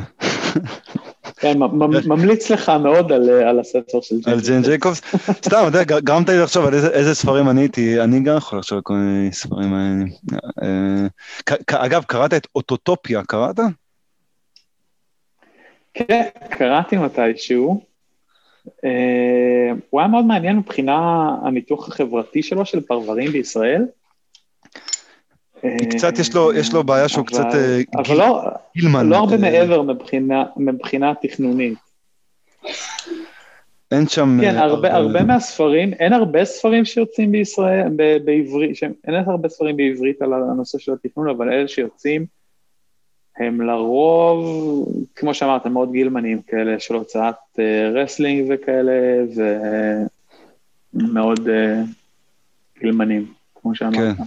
כן, ממליץ לך מאוד על הספר של
ג'יין. על ג'יין ג'ייקובס? סתם, אתה יודע, גרמת לי לחשוב על איזה ספרים אני הייתי, אני גם יכול לחשוב על כל מיני ספרים מעניינים. אגב, קראת את אוטוטופיה, קראת?
כן, קראתי מתישהו. הוא היה מאוד מעניין מבחינה הניתוח החברתי שלו של פרברים בישראל.
קצת יש לו, יש לו בעיה שהוא קצת אה,
אבל לא, גילמן. לא הרבה מעבר מבחינה, מבחינה תכנונית.
אין שם...
כן, הרבה, אבל... הרבה מהספרים, אין הרבה ספרים שיוצאים בישראל, ב, בעברית, אין הרבה ספרים בעברית על הנושא של התכנון, אבל אלה שיוצאים, הם לרוב, כמו שאמרת, מאוד גולמניים כאלה של הוצאת אה, רסלינג וכאלה, ומאוד אה, גולמניים, כמו שאמרת. כן.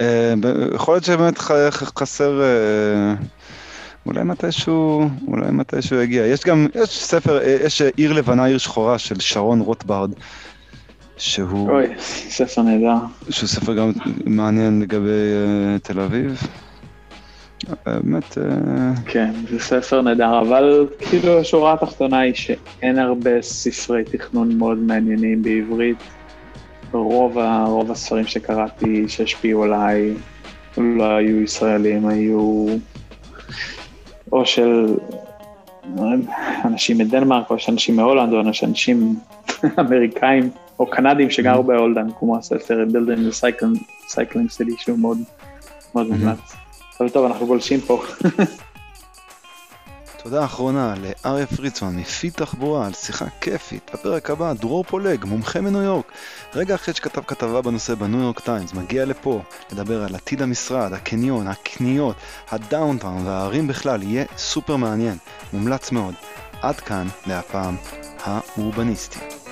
אה, יכול להיות שבאמת חסר, אה, אולי מתישהו, אולי מתישהו יגיע. יש גם, יש ספר, אה, יש עיר לבנה, עיר שחורה של שרון רוטברד, שהוא...
אוי, ספר נהדר.
שהוא ספר גם מעניין לגבי תל אביב. באמת...
כן, זה ספר נהדר, אבל כאילו השורה התחתונה היא שאין הרבה ספרי תכנון מאוד מעניינים בעברית. רוב, ה, רוב הספרים שקראתי שהשפיעו עליי לא היו ישראלים, היו או של אנשים מדנמרק, או אנשים מהולנד, או אנשים אמריקאים, או קנדים שגרו mm-hmm. בהולנד, כמו הספר Building the Cycling City, שהוא מאוד מאוד אממ. מומלץ. אבל טוב, אנחנו גולשים פה.
תודה אחרונה לאריה פרידסון מפי תחבורה על שיחה כיפית. בפרק הבא, דרור פולג, מומחה מניו יורק. רגע אחרי שכתב כתבה בנושא בניו יורק טיימס, מגיע לפה לדבר על עתיד המשרד, הקניון, הקניות, ה downtown והערים בכלל, יהיה סופר מעניין. מומלץ מאוד. עד כאן להפעם האורבניסטי.